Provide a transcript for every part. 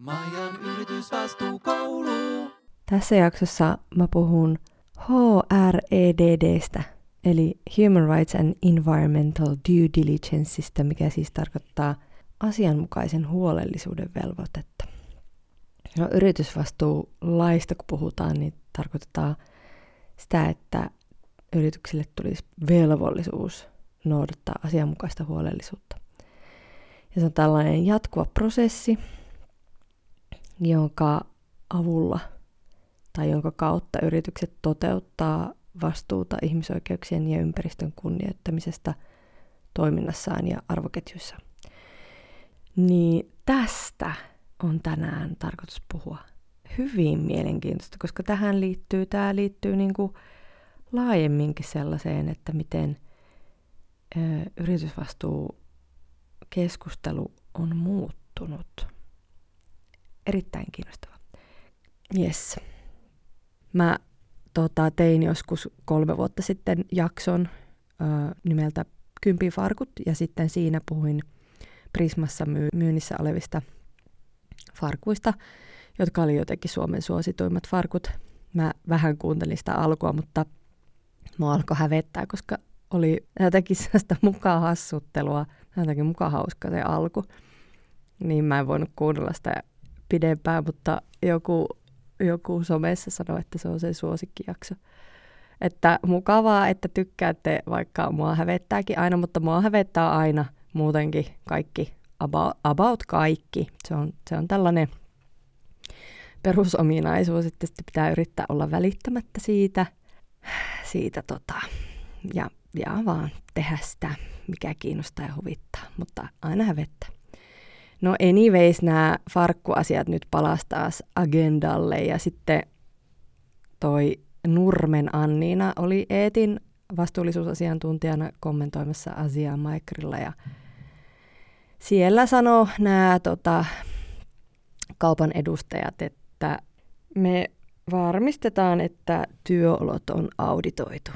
Majan yritysvastuukoulu. Tässä jaksossa mä puhun HREDDstä, eli Human Rights and Environmental Due Diligenceista, mikä siis tarkoittaa asianmukaisen huolellisuuden velvoitetta. No, yritysvastuulaista kun puhutaan, niin tarkoitetaan sitä, että yrityksille tulisi velvollisuus noudattaa asianmukaista huolellisuutta. Ja se on tällainen jatkuva prosessi, jonka avulla tai jonka kautta yritykset toteuttaa vastuuta ihmisoikeuksien ja ympäristön kunnioittamisesta toiminnassaan ja arvoketjuissa. Niin tästä on tänään tarkoitus puhua. Hyvin mielenkiintoista, koska tähän liittyy, tämä liittyy niin kuin laajemminkin sellaiseen, että miten ö, yritysvastuu keskustelu on muuttunut. Erittäin kiinnostava. Yes. Mä tota, tein joskus kolme vuotta sitten jakson ö, nimeltä Kympi farkut ja sitten siinä puhuin Prismassa myy- myynnissä olevista farkuista, jotka oli jotenkin Suomen suosituimmat farkut. Mä vähän kuuntelin sitä alkua, mutta mä alkoi hävettää, koska oli jotenkin sellaista mukaan hassuttelua, jotenkin mukaan hauska se alku. Niin mä en voinut kuunnella sitä pidempään, mutta joku, joku somessa sanoi, että se on se suosikkijakso. Että mukavaa, että tykkäätte, vaikka mua hävettääkin aina, mutta mua hävettää aina muutenkin kaikki, about, about kaikki. Se on, se on tällainen perusominaisuus, että sitten pitää yrittää olla välittämättä siitä, siitä tota, ja, ja vaan tehdä sitä, mikä kiinnostaa ja huvittaa, mutta aina hävettä. No anyways, nämä farkkuasiat nyt palas taas agendalle ja sitten toi Nurmen Anniina oli Eetin vastuullisuusasiantuntijana kommentoimassa asiaa Maikrilla ja siellä sanoo nämä tota, kaupan edustajat, että me varmistetaan, että työolot on auditoitu.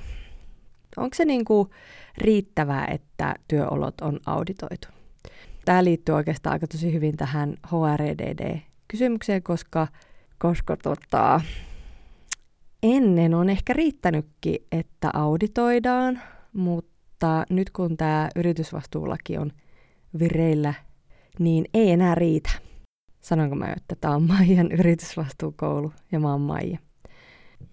Onko se niin kuin riittävää, että työolot on auditoitu? Tämä liittyy oikeastaan aika tosi hyvin tähän HREDD-kysymykseen, koska, koska tota, ennen on ehkä riittänytkin, että auditoidaan, mutta nyt kun tämä yritysvastuulaki on vireillä, niin ei enää riitä. Sanonko mä, että tämä on Maijan yritysvastuukoulu ja mä oon Maija.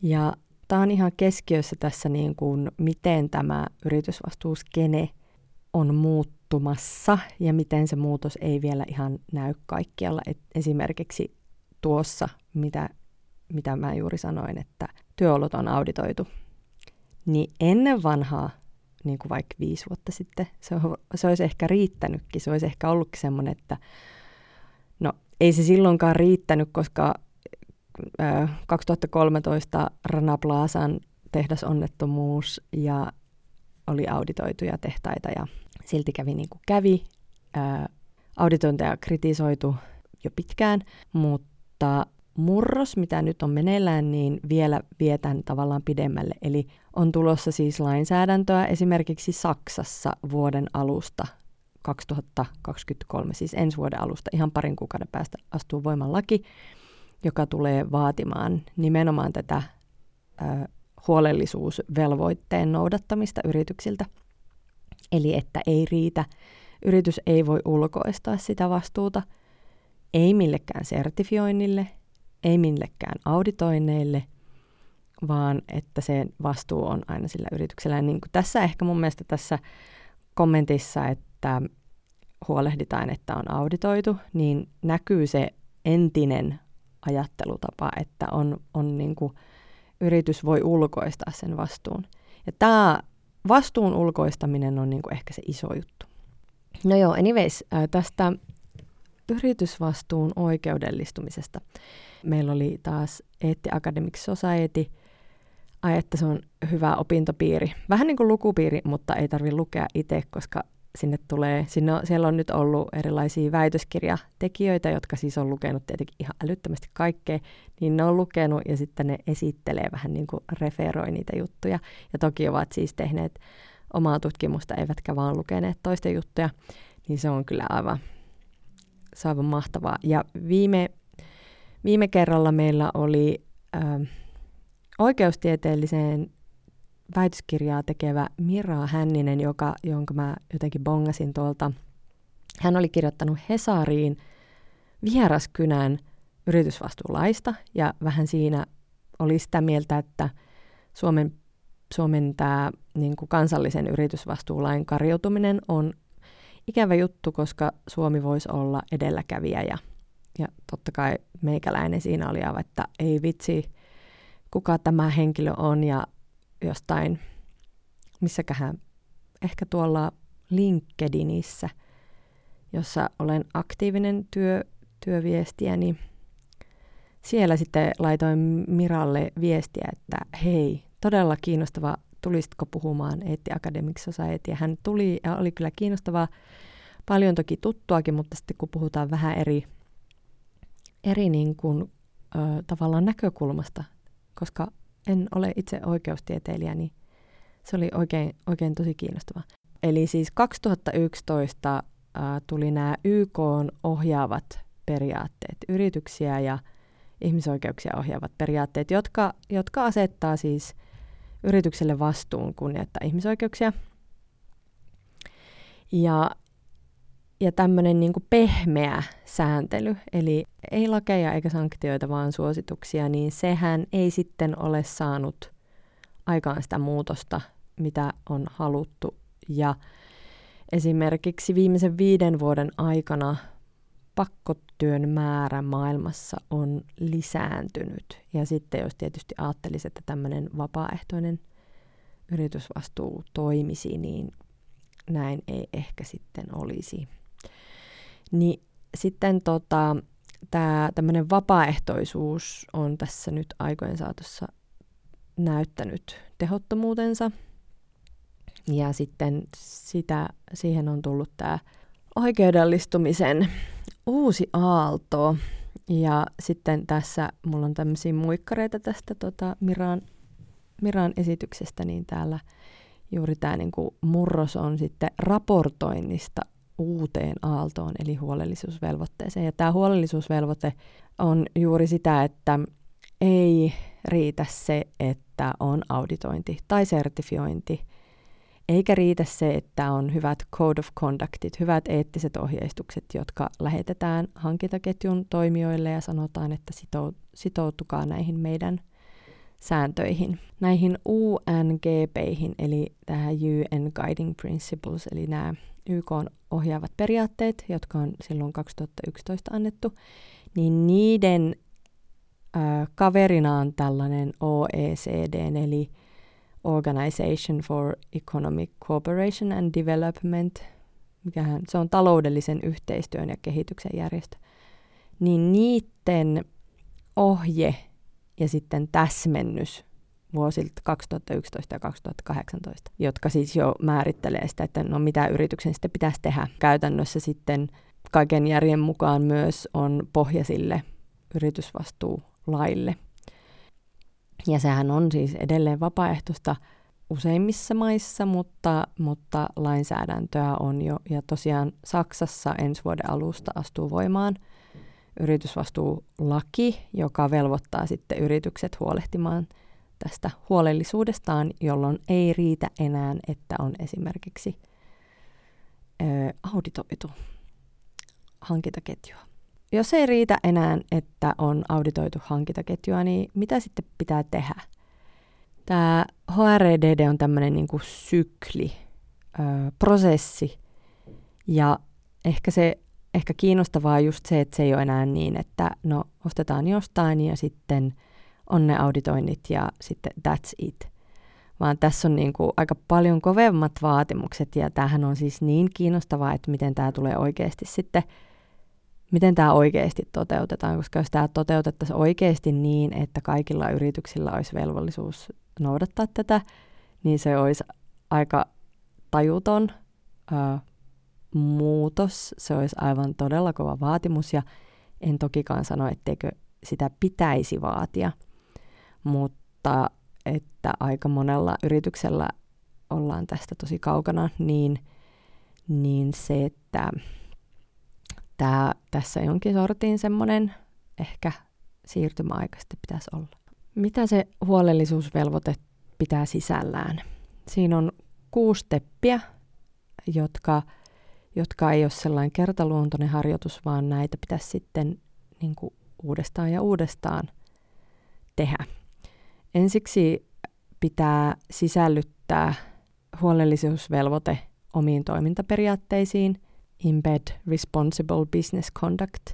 Ja tämä on ihan keskiössä tässä, niin kuin, miten tämä yritysvastuuskene on muuttumassa ja miten se muutos ei vielä ihan näy kaikkialla. Et esimerkiksi tuossa, mitä, mitä mä juuri sanoin, että työolot on auditoitu, niin ennen vanhaa, niin kuin vaikka viisi vuotta sitten, se, se olisi ehkä riittänytkin. Se olisi ehkä ollutkin semmoinen, että no ei se silloinkaan riittänyt, koska 2013 Rana Plazan tehdasonnettomuus ja oli auditoituja tehtaita ja silti kävi niin kuin kävi. auditointeja kritisoitu jo pitkään, mutta murros, mitä nyt on meneillään, niin vielä vietän tavallaan pidemmälle. Eli on tulossa siis lainsäädäntöä esimerkiksi Saksassa vuoden alusta 2023, siis ensi vuoden alusta, ihan parin kuukauden päästä astuu voimaan laki, joka tulee vaatimaan nimenomaan tätä ö, huolellisuusvelvoitteen noudattamista yrityksiltä. Eli että ei riitä, yritys ei voi ulkoistaa sitä vastuuta, ei millekään sertifioinnille, ei millekään auditoinneille, vaan että se vastuu on aina sillä yrityksellä. Ja niin kuin tässä ehkä mun mielestä tässä kommentissa, että huolehditaan, että on auditoitu, niin näkyy se entinen ajattelutapa, että on, on niin kuin, yritys voi ulkoistaa sen vastuun. Ja tämä vastuun ulkoistaminen on niin kuin ehkä se iso juttu. No joo, anyways, tästä yritysvastuun oikeudellistumisesta. Meillä oli taas Eetti Academic Society. Ai, että se on hyvä opintopiiri. Vähän niin kuin lukupiiri, mutta ei tarvitse lukea itse, koska sinne tulee, sinne siellä on nyt ollut erilaisia väitöskirjatekijöitä, jotka siis on lukenut tietenkin ihan älyttömästi kaikkea, niin ne on lukenut ja sitten ne esittelee vähän niin kuin referoi niitä juttuja. Ja toki ovat siis tehneet omaa tutkimusta, eivätkä vaan lukeneet toisten juttuja, niin se on kyllä aivan, se on aivan mahtavaa. Ja viime Viime kerralla meillä oli ö, oikeustieteelliseen väitöskirjaa tekevä Mira Hänninen, joka, jonka mä jotenkin bongasin tuolta. Hän oli kirjoittanut Hesariin vieraskynän yritysvastuulaista ja vähän siinä oli sitä mieltä, että Suomen, Suomen tämä niin kuin kansallisen yritysvastuulain karjoutuminen on ikävä juttu, koska Suomi voisi olla edelläkävijä ja, ja totta kai meikäläinen siinä oli aivan, että ei vitsi, kuka tämä henkilö on ja jostain, missäköhän, ehkä tuolla LinkedInissä, jossa olen aktiivinen työ, työviestiä, niin siellä sitten laitoin Miralle viestiä, että hei, todella kiinnostava, tulisitko puhumaan Eetti Academic Society. Ja hän tuli ja oli kyllä kiinnostava, paljon toki tuttuakin, mutta sitten kun puhutaan vähän eri, eri niin kuin, ö, tavallaan näkökulmasta, koska en ole itse oikeustieteilijä, niin se oli oikein, oikein tosi kiinnostava. Eli siis 2011 äh, tuli nämä YK ohjaavat periaatteet, yrityksiä ja ihmisoikeuksia ohjaavat periaatteet, jotka, jotka asettaa siis yritykselle vastuun kunnioittaa ihmisoikeuksia. Ja, ja tämmöinen niin pehmeä sääntely, eli ei lakeja eikä sanktioita, vaan suosituksia, niin sehän ei sitten ole saanut aikaan sitä muutosta, mitä on haluttu. Ja esimerkiksi viimeisen viiden vuoden aikana pakkotyön määrä maailmassa on lisääntynyt. Ja sitten jos tietysti ajattelisi, että tämmöinen vapaaehtoinen yritysvastuu toimisi, niin näin ei ehkä sitten olisi. Niin sitten tota, tämä tämmöinen vapaaehtoisuus on tässä nyt aikojen saatossa näyttänyt tehottomuutensa. Ja sitten sitä, siihen on tullut tämä oikeudellistumisen uusi aalto. Ja sitten tässä mulla on tämmöisiä muikkareita tästä tota, Miran, Miran esityksestä, niin täällä juuri tämä niinku murros on sitten raportoinnista uuteen aaltoon, eli huolellisuusvelvoitteeseen. Ja tämä huolellisuusvelvoite on juuri sitä, että ei riitä se, että on auditointi tai sertifiointi, eikä riitä se, että on hyvät code of conductit, hyvät eettiset ohjeistukset, jotka lähetetään hankintaketjun toimijoille ja sanotaan, että sitoutukaa näihin meidän sääntöihin. Näihin UNGPihin, eli tähän UN Guiding Principles, eli nämä YK on ohjaavat periaatteet, jotka on silloin 2011 annettu, niin niiden äh, kaverina on tällainen OECD, eli Organization for Economic Cooperation and Development, mikähän se on taloudellisen yhteistyön ja kehityksen järjestö, niin niiden ohje ja sitten täsmennys vuosilta 2011 ja 2018, jotka siis jo määrittelee sitä, että no mitä yrityksen sitten pitäisi tehdä. Käytännössä sitten kaiken järjen mukaan myös on pohja sille yritysvastuulaille. Ja sehän on siis edelleen vapaaehtoista useimmissa maissa, mutta, mutta lainsäädäntöä on jo. Ja tosiaan Saksassa ensi vuoden alusta astuu voimaan yritysvastuulaki, joka velvoittaa sitten yritykset huolehtimaan – tästä huolellisuudestaan, jolloin ei riitä enää, että on esimerkiksi ö, auditoitu hankintaketjua. Jos ei riitä enää, että on auditoitu hankintaketjua, niin mitä sitten pitää tehdä? Tämä HREDD on tämmöinen niin kuin sykli, ö, prosessi, ja ehkä se ehkä kiinnostavaa just se, että se ei ole enää niin, että no ostetaan jostain ja sitten – on ne auditoinnit ja sitten that's it. Vaan tässä on niin kuin aika paljon kovemmat vaatimukset ja tämähän on siis niin kiinnostavaa, että miten tämä tulee oikeasti sitten, miten tämä oikeasti toteutetaan, koska jos tämä toteutettaisiin oikeasti niin, että kaikilla yrityksillä olisi velvollisuus noudattaa tätä, niin se olisi aika tajuton ö, muutos, se olisi aivan todella kova vaatimus ja en tokikaan sano, etteikö sitä pitäisi vaatia – mutta että aika monella yrityksellä ollaan tästä tosi kaukana, niin, niin se, että tää, tässä jonkin sortin semmoinen ehkä siirtymäaika sitten pitäisi olla. Mitä se huolellisuusvelvoite pitää sisällään? Siinä on kuusi teppiä, jotka, jotka ei ole sellainen kertaluontoinen harjoitus, vaan näitä pitäisi sitten niin kuin uudestaan ja uudestaan tehdä. Ensiksi pitää sisällyttää huolellisuusvelvoite omiin toimintaperiaatteisiin, embed responsible business conduct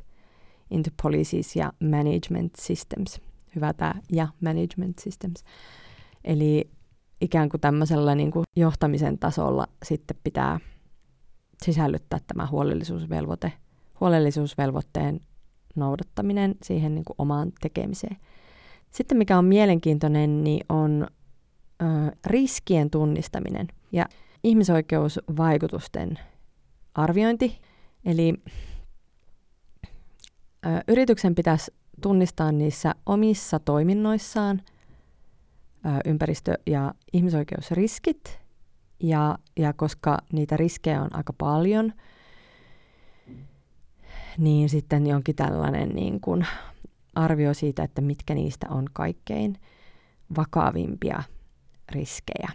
into policies ja management systems. Hyvä tämä ja management systems. Eli ikään kuin tämmöisellä niin kuin johtamisen tasolla sitten pitää sisällyttää tämä huolellisuusvelvoite, huolellisuusvelvoitteen noudattaminen siihen niin kuin omaan tekemiseen. Sitten mikä on mielenkiintoinen, niin on ö, riskien tunnistaminen ja ihmisoikeusvaikutusten arviointi. Eli ö, yrityksen pitäisi tunnistaa niissä omissa toiminnoissaan ö, ympäristö- ja ihmisoikeusriskit. Ja, ja koska niitä riskejä on aika paljon, niin sitten jonkin tällainen niin kuin arvio siitä, että mitkä niistä on kaikkein vakavimpia riskejä.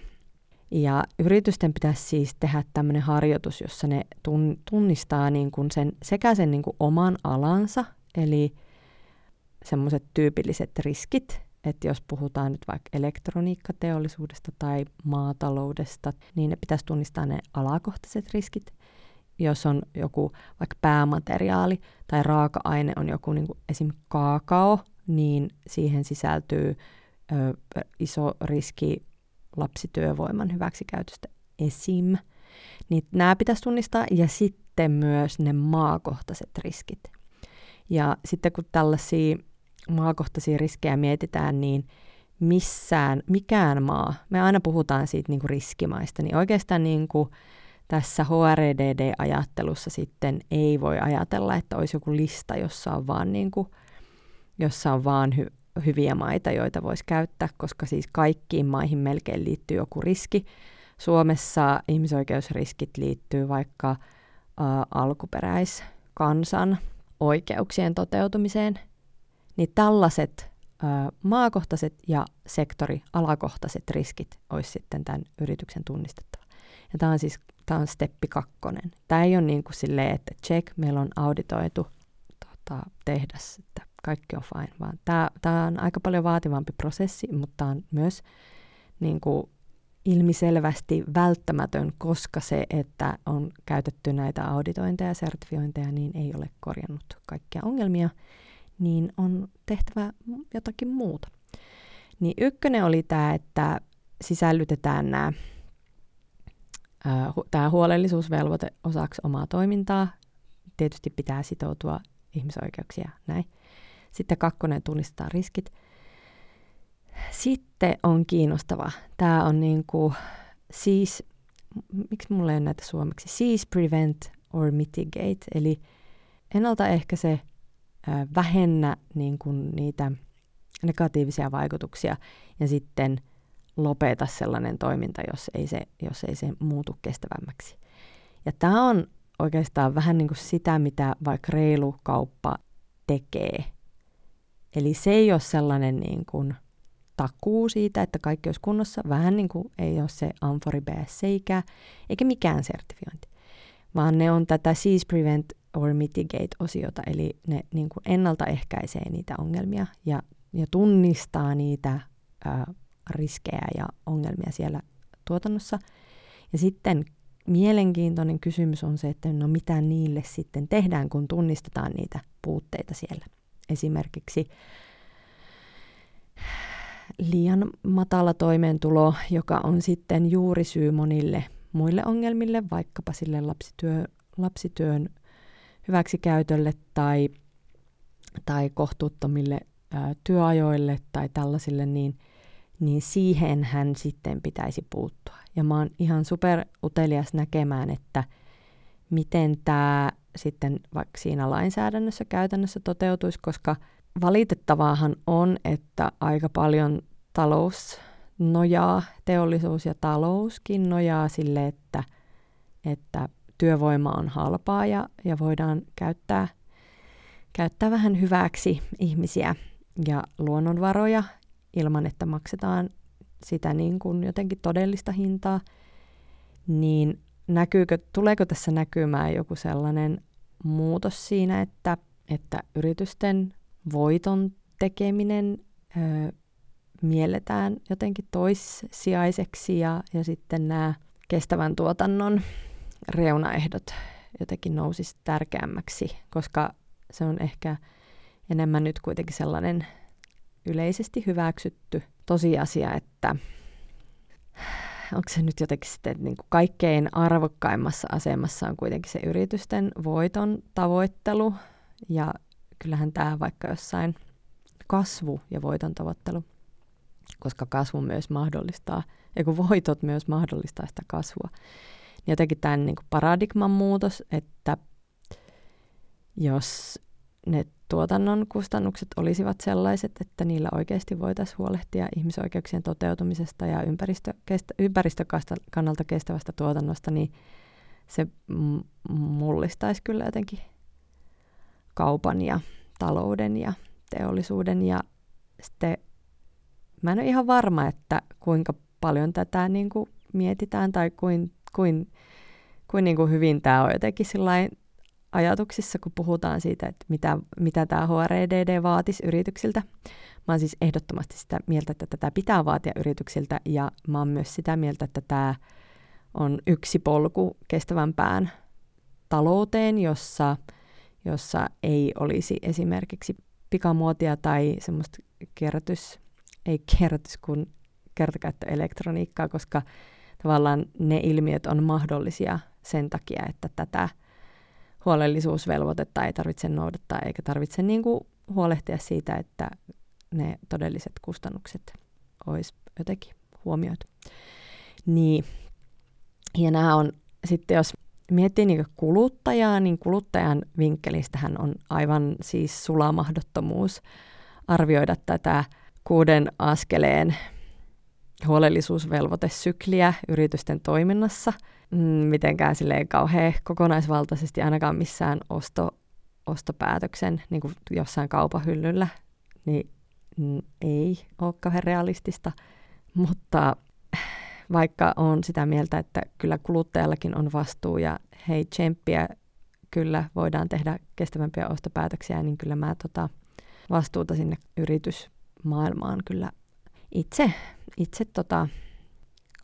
Ja yritysten pitäisi siis tehdä tämmöinen harjoitus, jossa ne tunnistaa niin kuin sen, sekä sen niin kuin oman alansa, eli semmoiset tyypilliset riskit, että jos puhutaan nyt vaikka elektroniikkateollisuudesta tai maataloudesta, niin ne pitäisi tunnistaa ne alakohtaiset riskit jos on joku vaikka päämateriaali tai raaka-aine on joku niin kuin esim. kaakao, niin siihen sisältyy ö, iso riski lapsityövoiman hyväksikäytöstä esim. Niin nämä pitäisi tunnistaa ja sitten myös ne maakohtaiset riskit. Ja sitten kun tällaisia maakohtaisia riskejä mietitään, niin missään, mikään maa, me aina puhutaan siitä niin kuin riskimaista, niin oikeastaan niin kuin tässä HREDD-ajattelussa sitten ei voi ajatella, että olisi joku lista, jossa on vaan, niin kuin, jossa on vaan hy- hyviä maita, joita voisi käyttää, koska siis kaikkiin maihin melkein liittyy joku riski. Suomessa ihmisoikeusriskit liittyy vaikka ä, alkuperäiskansan oikeuksien toteutumiseen, niin tällaiset ä, maakohtaiset ja sektori-alakohtaiset riskit olisi sitten tämän yrityksen tunnistettava. Ja tämä on siis tämä on steppi kakkonen. Tämä ei ole niin kuin silleen, että check, meillä on auditoitu tota, tehdas, että kaikki on fine, vaan tämä, tämä on aika paljon vaativampi prosessi, mutta on myös niin kuin ilmiselvästi välttämätön, koska se, että on käytetty näitä auditointeja ja sertifiointeja, niin ei ole korjannut kaikkia ongelmia, niin on tehtävä jotakin muuta. Niin ykkönen oli tämä, että sisällytetään nämä tämä huolellisuusvelvoite osaksi omaa toimintaa. Tietysti pitää sitoutua ihmisoikeuksia näin. Sitten kakkonen tunnistaa riskit. Sitten on kiinnostava. Tämä on niin kuin siis, miksi mulla ei ole näitä suomeksi, siis prevent or mitigate, eli ennaltaehkäise, vähennä niin kuin niitä negatiivisia vaikutuksia ja sitten – lopeta sellainen toiminta, jos ei se, jos ei se muutu kestävämmäksi. Ja tämä on oikeastaan vähän niin kuin sitä, mitä vaikka reilu kauppa tekee. Eli se ei ole sellainen niin kuin takuu siitä, että kaikki olisi kunnossa, vähän niin kuin ei ole se Amfori BSC eikä mikään sertifiointi, vaan ne on tätä Seize Prevent or Mitigate-osiota, eli ne niin kuin ennaltaehkäisee niitä ongelmia ja, ja tunnistaa niitä ää, riskejä ja ongelmia siellä tuotannossa. Ja sitten mielenkiintoinen kysymys on se, että no mitä niille sitten tehdään, kun tunnistetaan niitä puutteita siellä. Esimerkiksi liian matala toimeentulo, joka on sitten juuri syy monille muille ongelmille, vaikkapa sille lapsityö, lapsityön hyväksikäytölle tai, tai kohtuuttomille ää, työajoille tai tällaisille, niin – niin siihen hän sitten pitäisi puuttua. Ja mä oon ihan super utelias näkemään, että miten tämä sitten vaikka siinä lainsäädännössä käytännössä toteutuisi, koska valitettavaahan on, että aika paljon talous nojaa, teollisuus ja talouskin nojaa sille, että, että työvoima on halpaa ja, ja voidaan käyttää, käyttää vähän hyväksi ihmisiä ja luonnonvaroja ilman, että maksetaan sitä niin kuin jotenkin todellista hintaa, niin näkyykö, tuleeko tässä näkymään joku sellainen muutos siinä, että, että yritysten voiton tekeminen ö, mielletään jotenkin toissijaiseksi ja, ja sitten nämä kestävän tuotannon reunaehdot jotenkin nousisi tärkeämmäksi, koska se on ehkä enemmän nyt kuitenkin sellainen yleisesti hyväksytty tosiasia, että onko se nyt jotenkin sitten niin kuin kaikkein arvokkaimmassa asemassa on kuitenkin se yritysten voiton tavoittelu. Ja kyllähän tämä vaikka jossain kasvu ja voiton tavoittelu, koska kasvu myös mahdollistaa, ja kun voitot myös mahdollistaa sitä kasvua, niin jotenkin tämän niin kuin paradigman muutos, että jos ne tuotannon kustannukset olisivat sellaiset, että niillä oikeasti voitaisiin huolehtia ihmisoikeuksien toteutumisesta ja ympäristö, kestä, ympäristökannalta kestävästä tuotannosta, niin se mullistaisi kyllä jotenkin kaupan ja talouden ja teollisuuden. Ja sitten mä en ole ihan varma, että kuinka paljon tätä niin kuin mietitään tai kuin, kuin, kuin, niin kuin hyvin tämä on jotenkin ajatuksissa, kun puhutaan siitä, että mitä, mitä tämä HREDD vaatisi yrityksiltä. Mä oon siis ehdottomasti sitä mieltä, että tätä pitää vaatia yrityksiltä ja mä oon myös sitä mieltä, että tämä on yksi polku kestävämpään talouteen, jossa, jossa ei olisi esimerkiksi pikamuotia tai semmoista kierrätys, ei kierrätys kuin kertakäyttöelektroniikkaa, koska tavallaan ne ilmiöt on mahdollisia sen takia, että tätä – huolellisuusvelvoitetta ei tarvitse noudattaa eikä tarvitse niin kuin huolehtia siitä, että ne todelliset kustannukset olisi jotenkin huomioitu. Niin. Ja nämä on sitten, jos miettii niin kuluttajaa, niin kuluttajan vinkkelistähän on aivan siis sulamahdottomuus arvioida tätä kuuden askeleen huolellisuusvelvoitesykliä yritysten toiminnassa – mm, mitenkään silleen kauhean kokonaisvaltaisesti ainakaan missään osto, ostopäätöksen niin kuin jossain kaupahyllyllä, niin ei ole kauhean realistista. Mutta vaikka on sitä mieltä, että kyllä kuluttajallakin on vastuu ja hei tsemppiä, kyllä voidaan tehdä kestävämpiä ostopäätöksiä, niin kyllä mä tota, vastuuta sinne yritysmaailmaan kyllä itse, itse tota,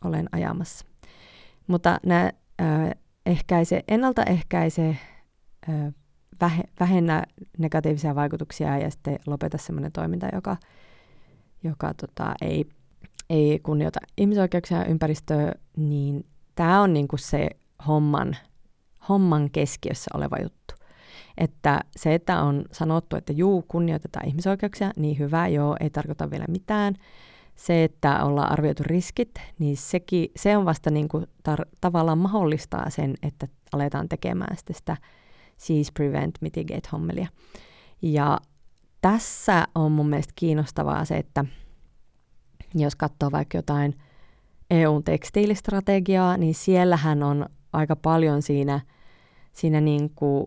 olen ajamassa. Mutta nämä ehkäise, ennaltaehkäise, äh, vähe, vähennä negatiivisia vaikutuksia ja sitten lopeta sellainen toiminta, joka, joka tota, ei, ei kunnioita ihmisoikeuksia ja ympäristöä, niin tämä on niinku se homman, homman keskiössä oleva juttu. Että se, että on sanottu, että juu, kunnioitetaan ihmisoikeuksia, niin hyvä, joo, ei tarkoita vielä mitään se, että ollaan arvioitu riskit, niin sekin, se on vasta niin kuin tar- tavallaan mahdollistaa sen, että aletaan tekemään sitä, sitä Seize, Prevent, Mitigate-hommelia. Ja tässä on mun mielestä kiinnostavaa se, että jos katsoo vaikka jotain EUn tekstiilistrategiaa, niin siellähän on aika paljon siinä, siinä niin kuin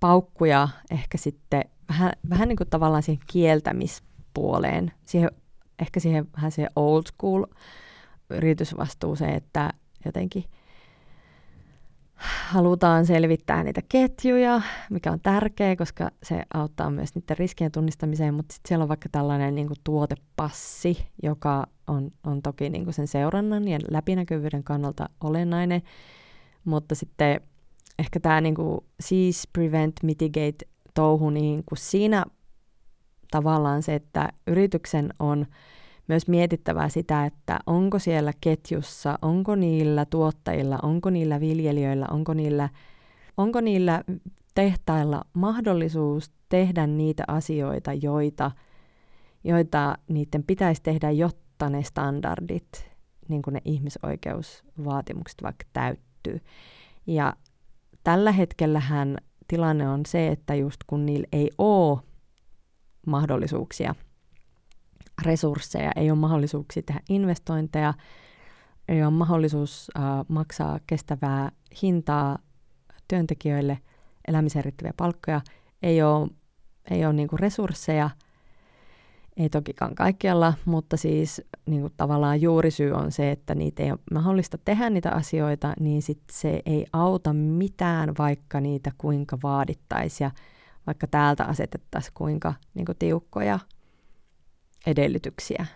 paukkuja ehkä sitten vähän, vähän niin kuin tavallaan siihen kieltämispuoleen, siihen ehkä siihen vähän se old school yritysvastuuseen, että jotenkin halutaan selvittää niitä ketjuja, mikä on tärkeää, koska se auttaa myös niiden riskien tunnistamiseen, mutta sitten siellä on vaikka tällainen niin kuin tuotepassi, joka on, on toki niin kuin sen seurannan ja läpinäkyvyyden kannalta olennainen, mutta sitten ehkä tämä niin kuin seize, prevent, mitigate touhu, niin kuin siinä tavallaan se, että yrityksen on myös mietittävää sitä, että onko siellä ketjussa, onko niillä tuottajilla, onko niillä viljelijöillä, onko niillä, onko niillä tehtailla mahdollisuus tehdä niitä asioita, joita, joita niiden pitäisi tehdä, jotta ne standardit, niin kuin ne ihmisoikeusvaatimukset vaikka täyttyy. Ja tällä hetkellähän tilanne on se, että just kun niillä ei ole mahdollisuuksia, resursseja, ei ole mahdollisuuksia tehdä investointeja, ei ole mahdollisuus äh, maksaa kestävää hintaa työntekijöille, elämiseen riittäviä palkkoja, ei ole, ei ole niinku resursseja, Ei tokikaan kaikkialla, mutta siis niin kuin tavallaan juurisyy on se, että niitä ei ole mahdollista tehdä niitä asioita, niin sit se ei auta mitään, vaikka niitä kuinka vaadittaisiin vaikka täältä asetettaisiin kuinka niin kuin tiukkoja edellytyksiä.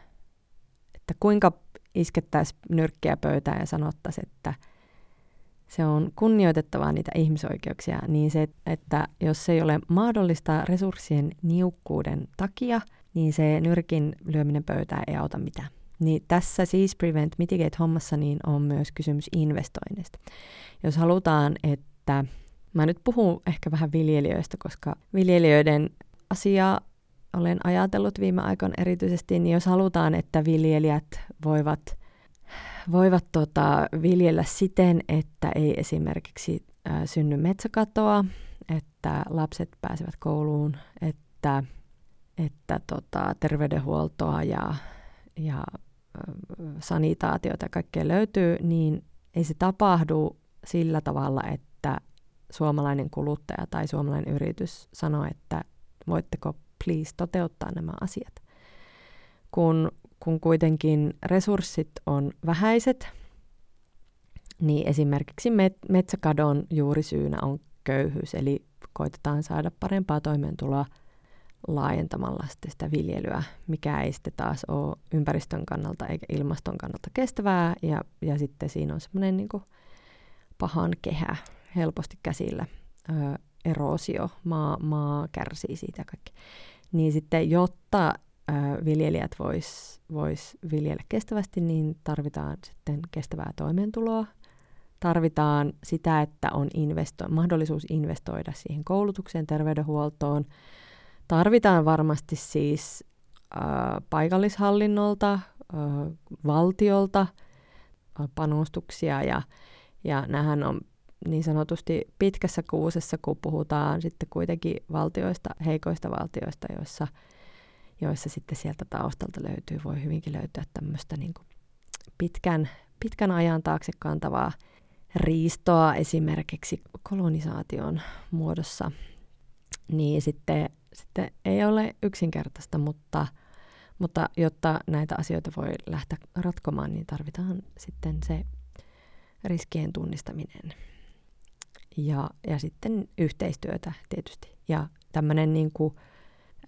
Että kuinka iskettäisiin nyrkkiä pöytään ja sanottaisiin, että se on kunnioitettavaa niitä ihmisoikeuksia, niin se, että jos se ei ole mahdollista resurssien niukkuuden takia, niin se nyrkin lyöminen pöytään ei auta mitään. Niin tässä siis Prevent Mitigate-hommassa niin on myös kysymys investoinnista. Jos halutaan, että Mä nyt puhun ehkä vähän viljelijöistä, koska viljelijöiden asiaa olen ajatellut viime aikoina erityisesti, niin jos halutaan, että viljelijät voivat, voivat tota, viljellä siten, että ei esimerkiksi ä, synny metsäkatoa, että lapset pääsevät kouluun, että, että tota, terveydenhuoltoa ja, ja sanitaatiota ja kaikkea löytyy, niin ei se tapahdu sillä tavalla, että suomalainen kuluttaja tai suomalainen yritys sanoo, että voitteko please toteuttaa nämä asiat. Kun, kun kuitenkin resurssit on vähäiset, niin esimerkiksi met, metsäkadon juurisyynä on köyhyys, eli koitetaan saada parempaa toimeentuloa laajentamalla sitä viljelyä, mikä ei sitten taas ole ympäristön kannalta eikä ilmaston kannalta kestävää, ja, ja sitten siinä on semmoinen niin pahan kehä, helposti käsillä. Ö, erosio, maa, maa kärsii siitä kaikki. Niin sitten, jotta ö, viljelijät vois, vois viljellä kestävästi, niin tarvitaan sitten kestävää toimeentuloa. Tarvitaan sitä, että on investo- mahdollisuus investoida siihen koulutukseen, terveydenhuoltoon. Tarvitaan varmasti siis ö, paikallishallinnolta, ö, valtiolta panostuksia ja, ja nämähän on niin sanotusti pitkässä kuusessa, kun puhutaan sitten kuitenkin valtioista, heikoista valtioista, joissa, joissa sitten sieltä taustalta löytyy, voi hyvinkin löytyä tämmöistä niin kuin pitkän, pitkän ajan taakse kantavaa riistoa esimerkiksi kolonisaation muodossa, niin sitten, sitten ei ole yksinkertaista, mutta, mutta jotta näitä asioita voi lähteä ratkomaan, niin tarvitaan sitten se riskien tunnistaminen ja, ja sitten yhteistyötä tietysti. Ja tämmöinen niin kuin,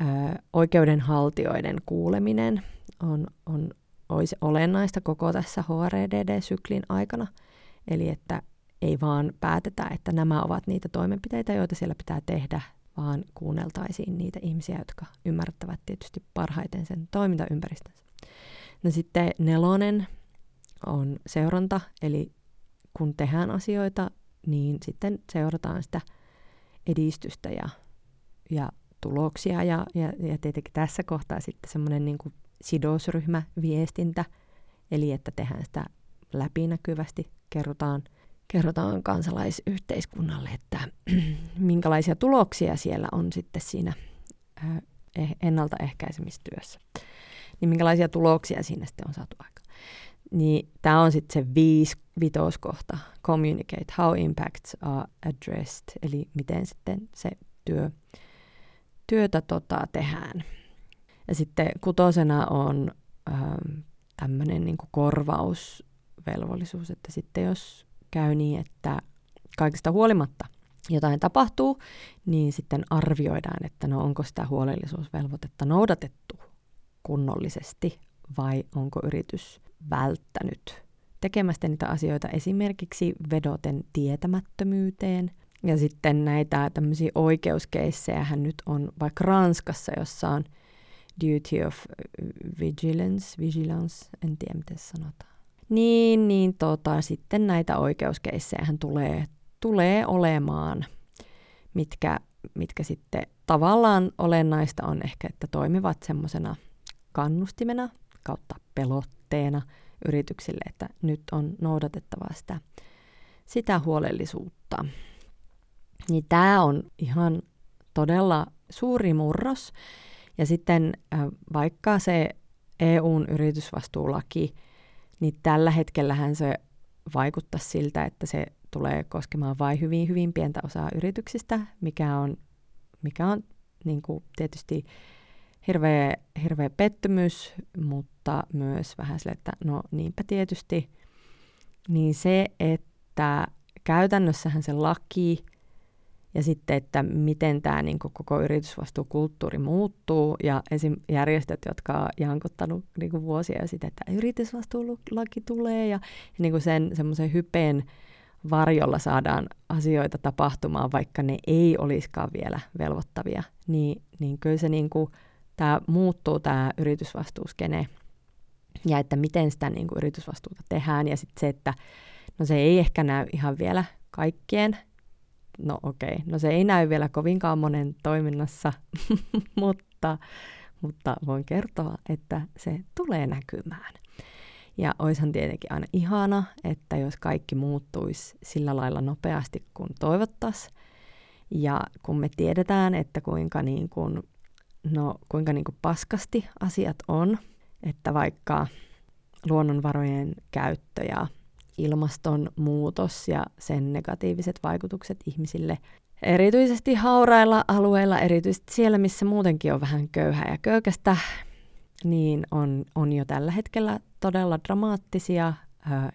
ö, oikeudenhaltijoiden kuuleminen on, on olisi olennaista koko tässä HRDD-syklin aikana. Eli että ei vaan päätetä, että nämä ovat niitä toimenpiteitä, joita siellä pitää tehdä, vaan kuunneltaisiin niitä ihmisiä, jotka ymmärtävät tietysti parhaiten sen toimintaympäristönsä. No sitten nelonen on seuranta, eli kun tehdään asioita, niin sitten seurataan sitä edistystä ja, ja tuloksia ja, ja, ja tietenkin tässä kohtaa sitten semmoinen niin kuin sidosryhmäviestintä, eli että tehdään sitä läpinäkyvästi, kerrotaan, kerrotaan kansalaisyhteiskunnalle, että minkälaisia tuloksia siellä on sitten siinä eh, ennaltaehkäisemistyössä. Niin minkälaisia tuloksia siinä sitten on saatu aikaan. Niin tämä on sitten se viis, vitoskohta, communicate, how impacts are addressed, eli miten sitten se työ, työtä tota, tehdään. Ja sitten kutosena on ähm, tämmöinen niin korvausvelvollisuus, että sitten jos käy niin, että kaikista huolimatta jotain tapahtuu, niin sitten arvioidaan, että no onko sitä huolellisuusvelvoitetta noudatettu kunnollisesti vai onko yritys välttänyt tekemästä niitä asioita esimerkiksi vedoten tietämättömyyteen. Ja sitten näitä tämmöisiä oikeuskeissejä nyt on vaikka Ranskassa, jossa on duty of vigilance, vigilance, en tiedä miten sanotaan. Niin, niin tota, sitten näitä oikeuskeissejä tulee, tulee olemaan, mitkä, mitkä sitten tavallaan olennaista on ehkä, että toimivat semmoisena kannustimena kautta pelotteena yrityksille, että nyt on noudatettava sitä, sitä huolellisuutta. Niin tämä on ihan todella suuri murros. Ja sitten vaikka se EUn yritysvastuulaki, niin tällä hetkellähän se vaikuttaa siltä, että se tulee koskemaan vain hyvin, hyvin pientä osaa yrityksistä, mikä on, mikä on niin kuin tietysti hirveä, hirveä pettymys, mutta myös vähän sille, että no niinpä tietysti. Niin se, että käytännössähän se laki ja sitten, että miten tämä niin koko yritysvastuukulttuuri muuttuu ja esim. järjestöt, jotka on jankottanut niin vuosia sitten, että yritysvastuulaki tulee ja, ja niin sen semmoisen hypeen varjolla saadaan asioita tapahtumaan, vaikka ne ei olisikaan vielä velvoittavia, niin, niin kyllä se niin kuin, tämä muuttuu tämä yritysvastuuskene ja että miten sitä niin kuin yritysvastuuta tehdään ja sitten se, että no se ei ehkä näy ihan vielä kaikkien, no okei, okay, no se ei näy vielä kovinkaan monen toiminnassa, mutta, mutta voin kertoa, että se tulee näkymään. Ja oishan tietenkin aina ihana, että jos kaikki muuttuisi sillä lailla nopeasti kuin toivottaisiin. Ja kun me tiedetään, että kuinka, niin kuin, no, kuinka niin kuin paskasti asiat on, että vaikka luonnonvarojen käyttö ja ilmastonmuutos ja sen negatiiviset vaikutukset ihmisille, erityisesti haurailla alueilla, erityisesti siellä, missä muutenkin on vähän köyhää ja köykästä, niin on, on jo tällä hetkellä todella dramaattisia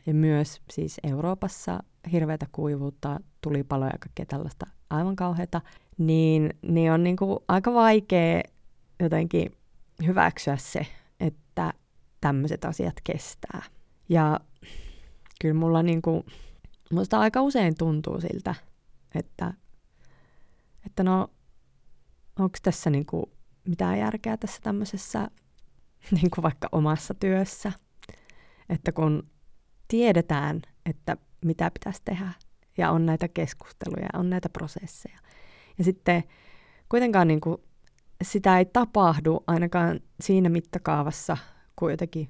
ja myös siis Euroopassa hirveätä kuivuutta, tulipaloja ja kaikkea tällaista aivan kauheata, niin, niin on niin kuin aika vaikea jotenkin hyväksyä se, että tämmöiset asiat kestää. Ja kyllä mulla niin kuin, musta aika usein tuntuu siltä, että, että no, onko tässä niin kuin mitään järkeä tässä tämmöisessä niin kuin vaikka omassa työssä. Että kun tiedetään, että mitä pitäisi tehdä, ja on näitä keskusteluja, on näitä prosesseja. Ja sitten kuitenkaan niin kuin sitä ei tapahdu ainakaan siinä mittakaavassa, kun jotenkin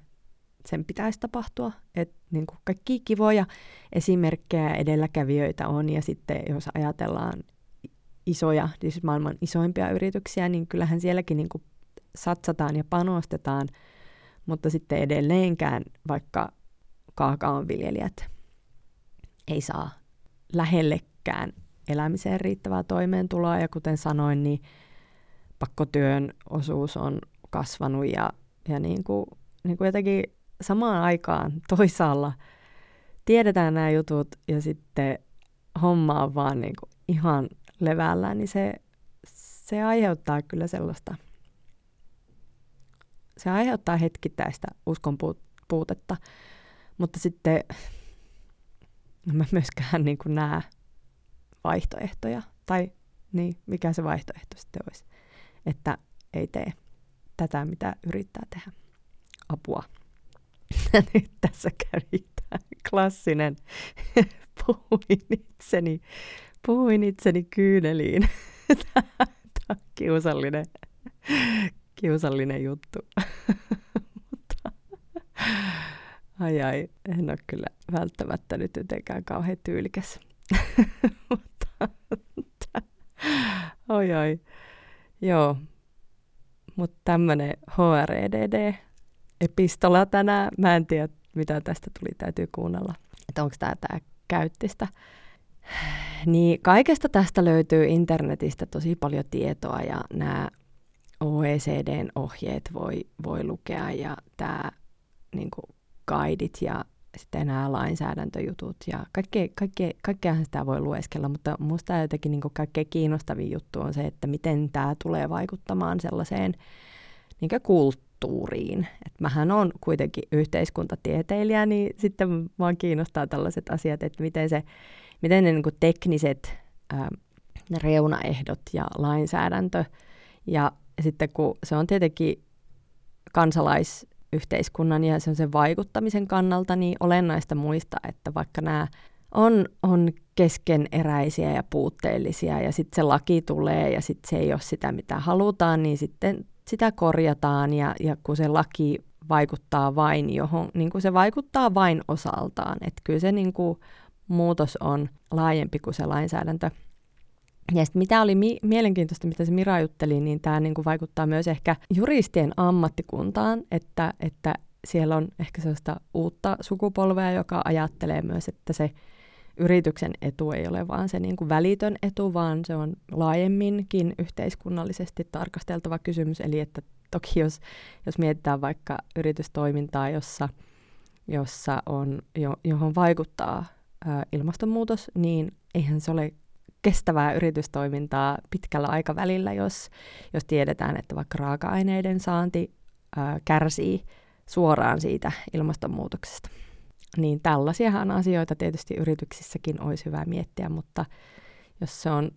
sen pitäisi tapahtua. Että niin kuin kaikki kivoja esimerkkejä edelläkävijöitä on, ja sitten jos ajatellaan isoja, siis maailman isoimpia yrityksiä, niin kyllähän sielläkin niin kuin satsataan ja panostetaan, mutta sitten edelleenkään vaikka kaakaonviljelijät ei saa lähellekään elämiseen riittävää toimeentuloa, ja kuten sanoin, niin pakkotyön osuus on kasvanut, ja, ja niin kuin, niin kuin jotenkin samaan aikaan toisaalla tiedetään nämä jutut, ja sitten homma on vaan niin kuin ihan levällään, niin se, se aiheuttaa kyllä sellaista – se aiheuttaa hetkittäistä uskon puutetta, mutta sitten mä myöskään niin kuin näe vaihtoehtoja. Tai niin, mikä se vaihtoehto sitten olisi. Että ei tee tätä, mitä yrittää tehdä. Apua. Nyt tässä kävi tämä klassinen. puhuin itseni, puhuin itseni kyyneliin. tämä on kiusallinen kiusallinen juttu. Ai ai, en ole kyllä välttämättä nyt jotenkään kauhean tyylikäs. Mutta oi oi. Joo, mutta tämmöinen HREDD-epistola tänään. Mä en tiedä, mitä tästä tuli, täytyy kuunnella. Että onko tämä tää käyttistä. Niin kaikesta tästä löytyy internetistä tosi paljon tietoa ja nämä OECDn ohjeet voi, voi lukea ja tämä niin guidit ja sitten nämä lainsäädäntöjutut ja kaikkea, kaikkea, kaikkeahan sitä voi lueskella, mutta minusta jotenkin niin kaikkein kiinnostavin juttu on se, että miten tämä tulee vaikuttamaan sellaiseen niin kulttuuriin. Et mähän on kuitenkin yhteiskuntatieteilijä, niin sitten mua kiinnostaa tällaiset asiat, että miten, se, miten ne niin tekniset ää, reunaehdot ja lainsäädäntö ja sitten kun se on tietenkin kansalaisyhteiskunnan ja sen vaikuttamisen kannalta niin olennaista muistaa, että vaikka nämä on, on keskeneräisiä ja puutteellisia ja sitten se laki tulee ja sitten se ei ole sitä, mitä halutaan, niin sitten sitä korjataan ja, ja kun se laki vaikuttaa vain johon, niin kuin se vaikuttaa vain osaltaan. Että kyllä se niin kuin, muutos on laajempi kuin se lainsäädäntö. Ja sitten mitä oli mi- mielenkiintoista, mitä se Mira jutteli, niin tämä niinku vaikuttaa myös ehkä juristien ammattikuntaan, että, että siellä on ehkä sellaista uutta sukupolvea, joka ajattelee myös, että se yrityksen etu ei ole vaan se niin kuin välitön etu, vaan se on laajemminkin yhteiskunnallisesti tarkasteltava kysymys, eli että Toki jos, jos mietitään vaikka yritystoimintaa, jossa, jossa on, jo, johon vaikuttaa ä, ilmastonmuutos, niin eihän se ole kestävää yritystoimintaa pitkällä aikavälillä, jos, jos tiedetään, että vaikka raaka-aineiden saanti ää, kärsii suoraan siitä ilmastonmuutoksesta. Niin tällaisiahan asioita tietysti yrityksissäkin olisi hyvä miettiä, mutta jos se on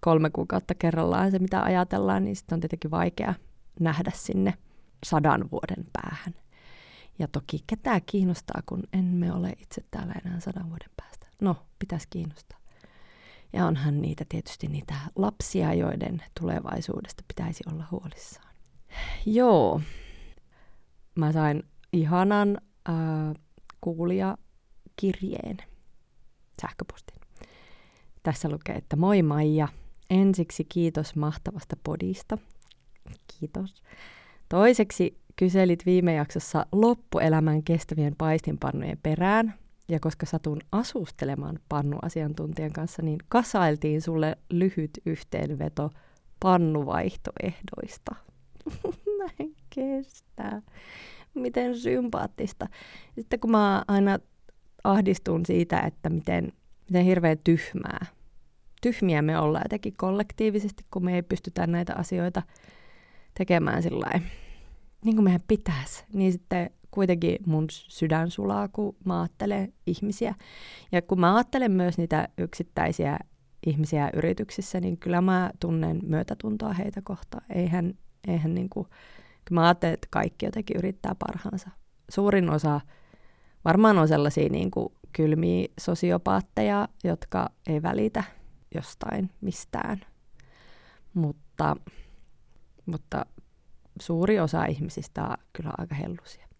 kolme kuukautta kerrallaan se, mitä ajatellaan, niin sitten on tietenkin vaikea nähdä sinne sadan vuoden päähän. Ja toki ketään kiinnostaa, kun emme ole itse täällä enää sadan vuoden päästä. No, pitäisi kiinnostaa. Ja onhan niitä tietysti niitä lapsia, joiden tulevaisuudesta pitäisi olla huolissaan. Joo, mä sain ihanan äh, kuulijakirjeen, sähköpostin. Tässä lukee, että moi Maija, ensiksi kiitos mahtavasta podista. Kiitos. Toiseksi kyselit viime jaksossa loppuelämän kestävien paistinpannujen perään, ja koska satun asustelemaan pannuasiantuntijan kanssa, niin kasailtiin sulle lyhyt yhteenveto pannuvaihtoehdoista. mä en kestä. Miten sympaattista. Sitten kun mä aina ahdistun siitä, että miten, miten hirveän tyhmää. Tyhmiä me ollaan jotenkin kollektiivisesti, kun me ei pystytä näitä asioita tekemään sillä niin kuin meidän pitäisi. Niin sitten kuitenkin mun sydän sulaa, kun mä ajattelen ihmisiä. Ja kun mä ajattelen myös niitä yksittäisiä ihmisiä yrityksissä, niin kyllä mä tunnen myötätuntoa heitä kohtaan. Eihän, eihän niin kuin, kun mä ajattelen, että kaikki jotenkin yrittää parhaansa. Suurin osa varmaan on sellaisia niin kuin kylmiä sosiopaatteja, jotka ei välitä jostain mistään. Mutta, mutta suuri osa ihmisistä on kyllä aika hellusia.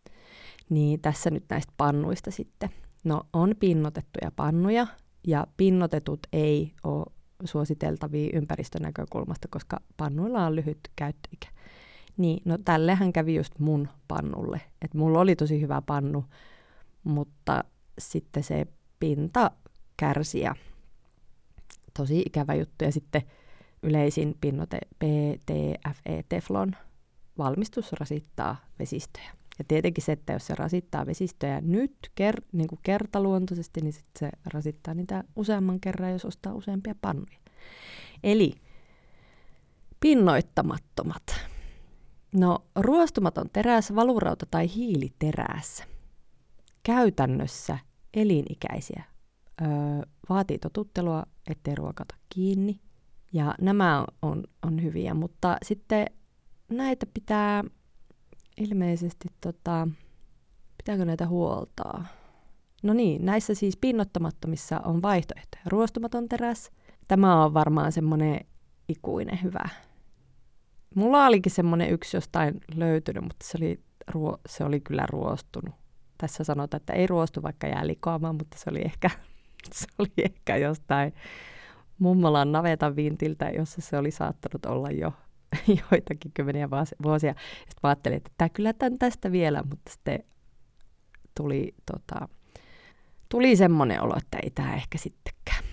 Niin tässä nyt näistä pannuista sitten. No on pinnotettuja pannuja ja pinnotetut ei ole suositeltavia ympäristön näkökulmasta, koska pannuilla on lyhyt käyttöikä. Niin, no tällehän kävi just mun pannulle. Että mulla oli tosi hyvä pannu, mutta sitten se pinta kärsi ja tosi ikävä juttu. Ja sitten yleisin pinnote PTFE Teflon valmistus rasittaa vesistöjä. Ja tietenkin se, että jos se rasittaa vesistöjä nyt ker- niin kuin kertaluontoisesti, niin sit se rasittaa niitä useamman kerran, jos ostaa useampia pannuja. Eli pinnoittamattomat. No, ruostumaton teräs, valurauta tai hiiliteräs. Käytännössä elinikäisiä. Öö, vaatii totuttelua, ettei ruokata kiinni. Ja nämä on, on hyviä, mutta sitten näitä pitää ilmeisesti, tota, pitääkö näitä huoltaa? No niin, näissä siis pinnottamattomissa on vaihtoehtoja. Ruostumaton teräs. Tämä on varmaan semmoinen ikuinen hyvä. Mulla olikin semmoinen yksi jostain löytynyt, mutta se oli, ruo- se oli kyllä ruostunut. Tässä sanotaan, että ei ruostu vaikka jää likoamaan, mutta se oli ehkä, se oli ehkä jostain mummolan navetan vintiltä, jossa se oli saattanut olla jo joitakin kymmeniä vuosia. Sitten mä ajattelin, että tämä kyllä tämän tästä vielä, mutta sitten tuli, tota, tuli semmoinen olo, että ei tämä ehkä sittenkään.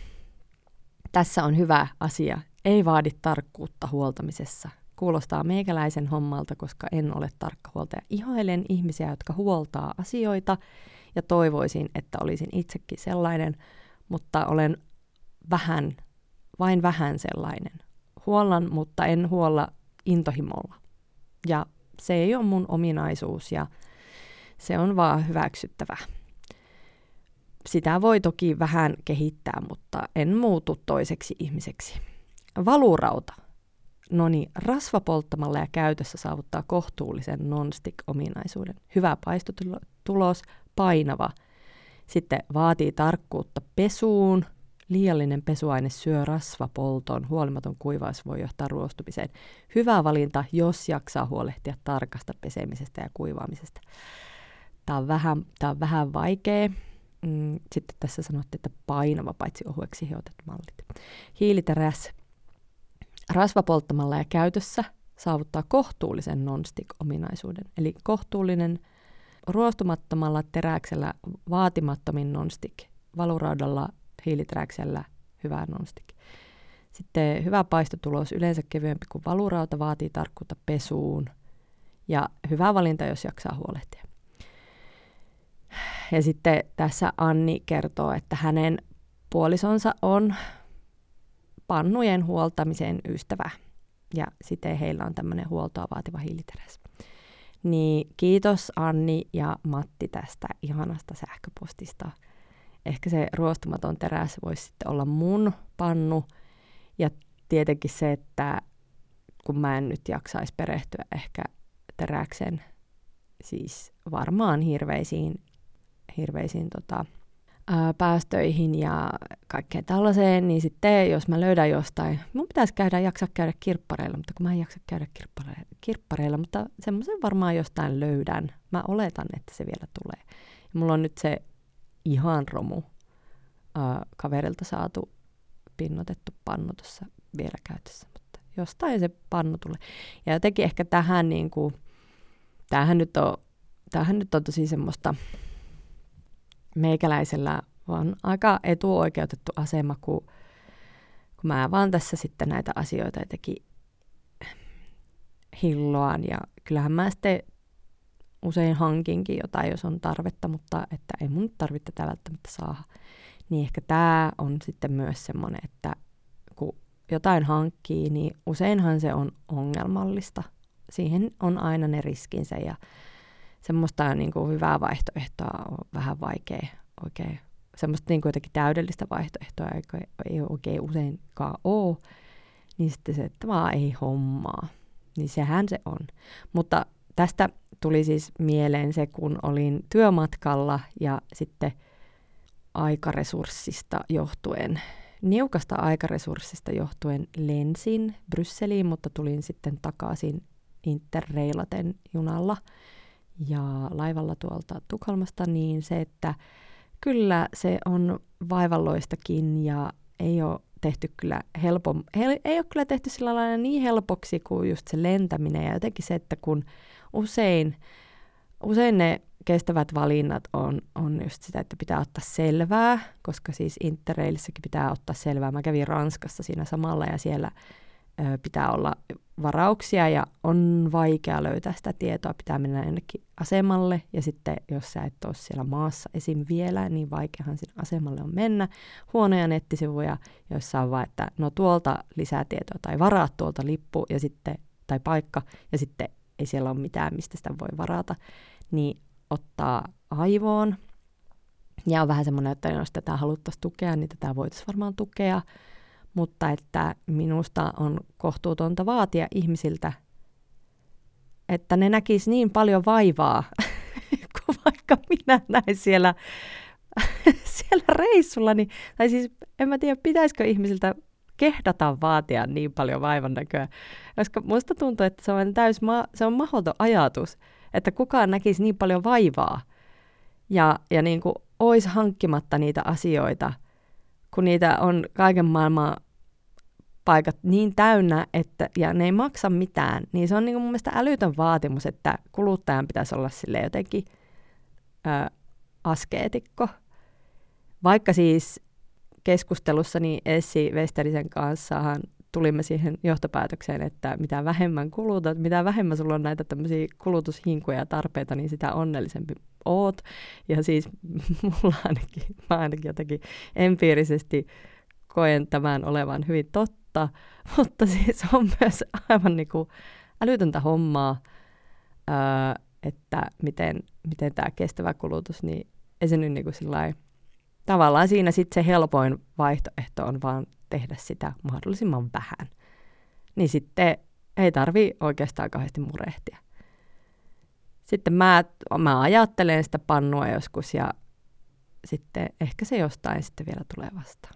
Tässä on hyvä asia. Ei vaadi tarkkuutta huoltamisessa. Kuulostaa meikäläisen hommalta, koska en ole tarkka huoltaja. Ihailen ihmisiä, jotka huoltaa asioita ja toivoisin, että olisin itsekin sellainen, mutta olen vähän, vain vähän sellainen huollan, mutta en huolla intohimolla. Ja se ei ole mun ominaisuus ja se on vaan hyväksyttävä. Sitä voi toki vähän kehittää, mutta en muutu toiseksi ihmiseksi. Valurauta. No niin, rasva polttamalla ja käytössä saavuttaa kohtuullisen non-stick-ominaisuuden. Hyvä paistotulos, painava. Sitten vaatii tarkkuutta pesuun, Liiallinen pesuaine syö rasvapolton, huolimaton kuivaus voi johtaa ruostumiseen. Hyvä valinta, jos jaksaa huolehtia tarkasta pesemisestä ja kuivaamisesta. Tämä on vähän, tämä on vähän vaikea. Mm, sitten tässä sanottiin, että painava paitsi ohueksi hiotetut mallit. Hiiliteräs rasvapolttamalla ja käytössä saavuttaa kohtuullisen non-stick-ominaisuuden. Eli kohtuullinen ruostumattomalla teräksellä vaatimattomin non-stick, valuraudalla hiiliträksellä hyvä nonstick. Sitten hyvä paistotulos, yleensä kevyempi kuin valurauta, vaatii tarkkuutta pesuun. Ja hyvä valinta, jos jaksaa huolehtia. Ja sitten tässä Anni kertoo, että hänen puolisonsa on pannujen huoltamisen ystävä. Ja sitten heillä on tämmöinen huoltoa vaativa hiiliteräs. Niin kiitos Anni ja Matti tästä ihanasta sähköpostista. Ehkä se ruostumaton teräs voisi sitten olla mun pannu. Ja tietenkin se, että kun mä en nyt jaksaisi perehtyä ehkä teräksen siis varmaan hirveisiin, hirveisiin tota, ää, päästöihin ja kaikkeen tällaiseen, niin sitten jos mä löydän jostain, mun pitäisi käydä, jaksaa käydä kirppareilla, mutta kun mä en jaksa käydä kirppareilla, kirppareilla mutta semmoisen varmaan jostain löydän. Mä oletan, että se vielä tulee. Ja mulla on nyt se ihan romu ää, kaverilta saatu pinnotettu pannu tuossa vielä käytössä, mutta jostain se pannu tulee. Ja jotenkin ehkä tähän niin kuin, tämähän nyt on, tämähän nyt on tosi semmoista, meikäläisellä on aika etuoikeutettu asema, kun, kun mä vaan tässä sitten näitä asioita jotenkin hilloan. Ja kyllähän mä sitten usein hankinkin jotain, jos on tarvetta, mutta että ei mun tarvitse tätä välttämättä saada. Niin ehkä tämä on sitten myös semmoinen, että kun jotain hankkii, niin useinhan se on ongelmallista. Siihen on aina ne riskinsä ja semmoista niin kuin hyvää vaihtoehtoa on vähän vaikea oikein, semmoista niin kuin jotenkin täydellistä vaihtoehtoa ei, ei oikein useinkaan ole, niin sitten se, että vaan ei hommaa, niin sehän se on. Mutta tästä tuli siis mieleen se, kun olin työmatkalla ja sitten aikaresurssista johtuen, niukasta aikaresurssista johtuen lensin Brysseliin, mutta tulin sitten takaisin interreilaten junalla – ja laivalla tuolta Tukholmasta, niin se, että kyllä se on vaivalloistakin ja ei ole tehty kyllä helpo, he, ei ole kyllä tehty sillä lailla niin helpoksi kuin just se lentäminen ja jotenkin se, että kun usein, usein ne kestävät valinnat on, on just sitä, että pitää ottaa selvää, koska siis Interrailissakin pitää ottaa selvää. Mä kävin Ranskassa siinä samalla ja siellä pitää olla varauksia ja on vaikea löytää sitä tietoa, pitää mennä jonnekin asemalle ja sitten jos sä et ole siellä maassa esim. vielä, niin vaikeahan sinne asemalle on mennä. Huonoja nettisivuja, joissa on vaan, että no tuolta lisää tietoa tai varaa tuolta lippu ja sitten, tai paikka ja sitten ei siellä ole mitään, mistä sitä voi varata, niin ottaa aivoon. Ja on vähän semmoinen, että jos tätä haluttaisiin tukea, niin tätä voitaisiin varmaan tukea mutta että minusta on kohtuutonta vaatia ihmisiltä, että ne näkis niin paljon vaivaa, kuin vaikka minä näin siellä, siellä reissulla. Niin, tai siis en mä tiedä, pitäisikö ihmisiltä kehdata vaatia niin paljon vaivan näköä, koska musta tuntuu, että se on täys ma- se on mahdoton ajatus, että kukaan näkisi niin paljon vaivaa ja, ja niin kuin olisi hankkimatta niitä asioita – kun niitä on kaiken maailman paikat niin täynnä, että, ja ne ei maksa mitään, niin se on niin kuin mun mielestä älytön vaatimus, että kuluttajan pitäisi olla sille jotenkin ö, askeetikko. Vaikka siis keskustelussani Essi Westerisen kanssahan tulimme siihen johtopäätökseen, että mitä vähemmän kulutat, mitä vähemmän sulla on näitä tämmöisiä kulutushinkuja ja tarpeita, niin sitä onnellisempi oot. Ja siis mulla ainakin, mä ainakin jotenkin empiirisesti koen tämän olevan hyvin totta, mutta siis on myös aivan niin kuin älytöntä hommaa, öö, että miten, miten tämä kestävä kulutus, niin ei se nyt niin kuin tavallaan siinä sitten se helpoin vaihtoehto on vaan tehdä sitä mahdollisimman vähän. Niin sitten ei tarvi oikeastaan kauheasti murehtia. Sitten mä, mä ajattelen sitä pannua joskus ja sitten ehkä se jostain sitten vielä tulee vastaan.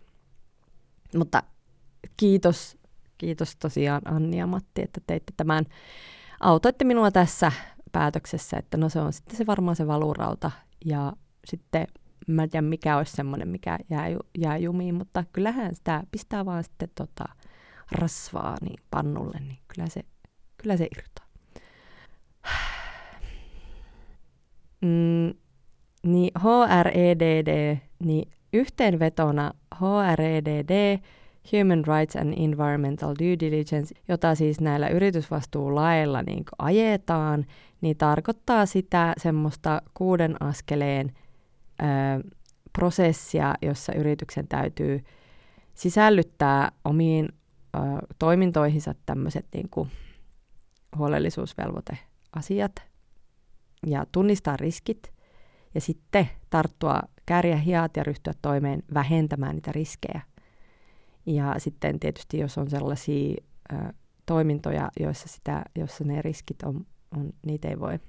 Mutta kiitos, kiitos tosiaan Anni ja Matti, että teitte tämän. Autoitte minua tässä päätöksessä, että no se on sitten se varmaan se valurauta ja sitten mä en tiedä mikä olisi semmoinen, mikä jää, jää jumiin, mutta kyllähän sitä pistää vaan sitten tota rasvaa niin pannulle, niin kyllä se, kyllä se irtoaa. Mm, niin HREDD, niin yhteenvetona HREDD Human Rights and Environmental Due Diligence, jota siis näillä yritysvastuulailla niin ajetaan, niin tarkoittaa sitä semmoista kuuden askeleen ö, prosessia, jossa yrityksen täytyy sisällyttää omiin ö, toimintoihinsa tämmöiset niin huolellisuusvelvoiteasiat ja tunnistaa riskit ja sitten tarttua kärjä hiat ja ryhtyä toimeen vähentämään niitä riskejä. Ja sitten tietysti, jos on sellaisia ö, toimintoja, joissa, sitä, joissa ne riskit on, on, niitä ei voi,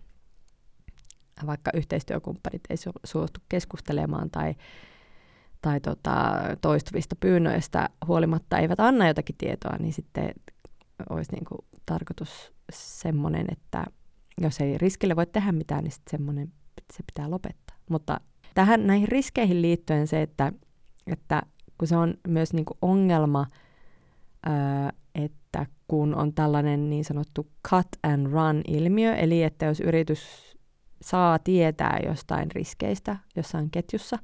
vaikka yhteistyökumppanit ei su, suostu keskustelemaan tai, tai tota, toistuvista pyynnöistä huolimatta eivät anna jotakin tietoa, niin sitten olisi niin kuin tarkoitus semmoinen, että jos ei riskille voi tehdä mitään, niin sitten semmoinen se pitää lopettaa. Mutta tähän näihin riskeihin liittyen se, että, että kun se on myös niin kuin ongelma, ää, että kun on tällainen niin sanottu cut and run ilmiö, eli että jos yritys saa tietää jostain riskeistä jossain ketjussa,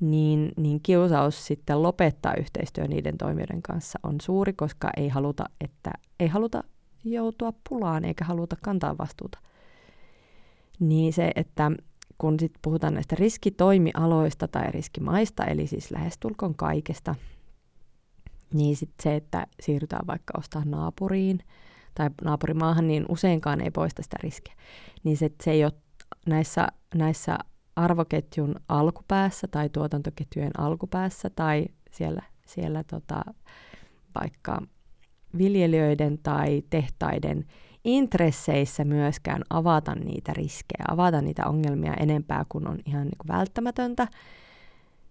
niin, niin kiusaus sitten lopettaa yhteistyö niiden toimijoiden kanssa on suuri, koska ei haluta, että, ei haluta joutua pulaan eikä haluta kantaa vastuuta. Niin se, että kun sit puhutaan näistä riskitoimialoista tai riskimaista, eli siis lähestulkoon kaikesta, niin sit se, että siirrytään vaikka ostaa naapuriin tai naapurimaahan, niin useinkaan ei poista sitä riskiä. Niin se, se ei ole näissä, näissä arvoketjun alkupäässä tai tuotantoketjujen alkupäässä tai siellä, siellä tota, vaikka viljelijöiden tai tehtaiden intresseissä myöskään avata niitä riskejä, avata niitä ongelmia enempää kuin on ihan niin kuin välttämätöntä,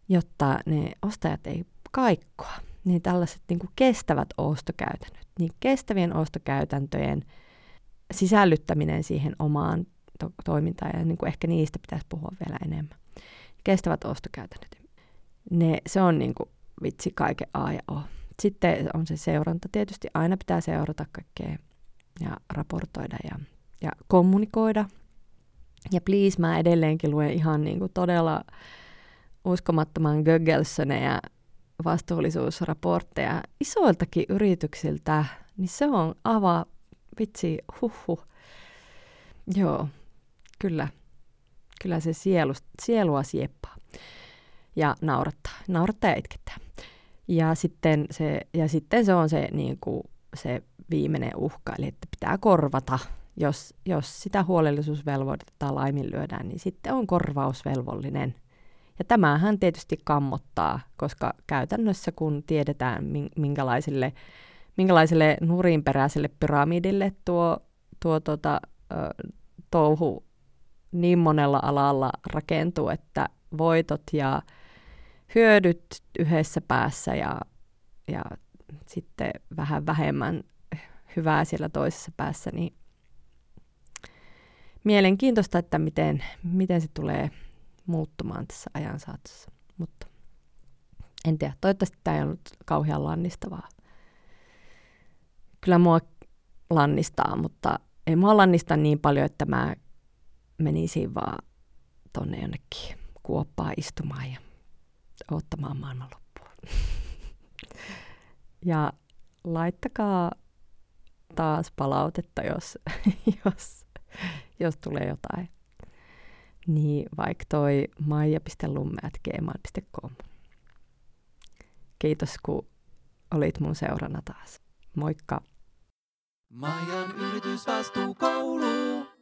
jotta ne ostajat ei kaikkoa. Niin tällaiset niin kuin kestävät ostokäytännöt, niin kestävien ostokäytäntöjen sisällyttäminen siihen omaan to- toimintaan, ja niin kuin ehkä niistä pitäisi puhua vielä enemmän. Kestävät ostokäytännöt. Ne, se on niin kuin vitsi kaiken A ja O. Sitten on se seuranta. Tietysti aina pitää seurata kaikkea ja raportoida ja, ja kommunikoida. Ja please, mä edelleenkin luen ihan niin kuin todella uskomattoman ja vastuullisuusraportteja isoiltakin yrityksiltä, niin se on ava vitsi, huhu. Joo, kyllä. Kyllä se sielu, sielua sieppaa ja naurattaa. Naurattaa ja itkettää. Ja sitten se, ja sitten se on se, niin kuin, se viimeinen uhka, eli että pitää korvata. Jos, jos sitä huolellisuusvelvoitetta laiminlyödään, niin sitten on korvausvelvollinen. Ja tämähän tietysti kammottaa, koska käytännössä kun tiedetään, minkälaisille, minkälaiselle nurinperäiselle pyramidille tuo, tuo tota, touhu niin monella alalla rakentuu, että voitot ja hyödyt yhdessä päässä ja, ja sitten vähän vähemmän hyvää siellä toisessa päässä, niin mielenkiintoista, että miten, miten se tulee muuttumaan tässä ajan saatossa. Mutta en tiedä, toivottavasti tämä ei ollut kauhean lannistavaa. Kyllä mua lannistaa, mutta ei mua lannista niin paljon, että mä menisin vaan tonne jonnekin kuoppaa istumaan ja ottamaan maailmanloppua. ja laittakaa taas palautetta, jos, jos, jos tulee jotain. Niin vaikka toi maija.lumme.gmail.com. Kiitos, kun olit mun seurana taas. Moikka! Maijan yritysvastuukoulu.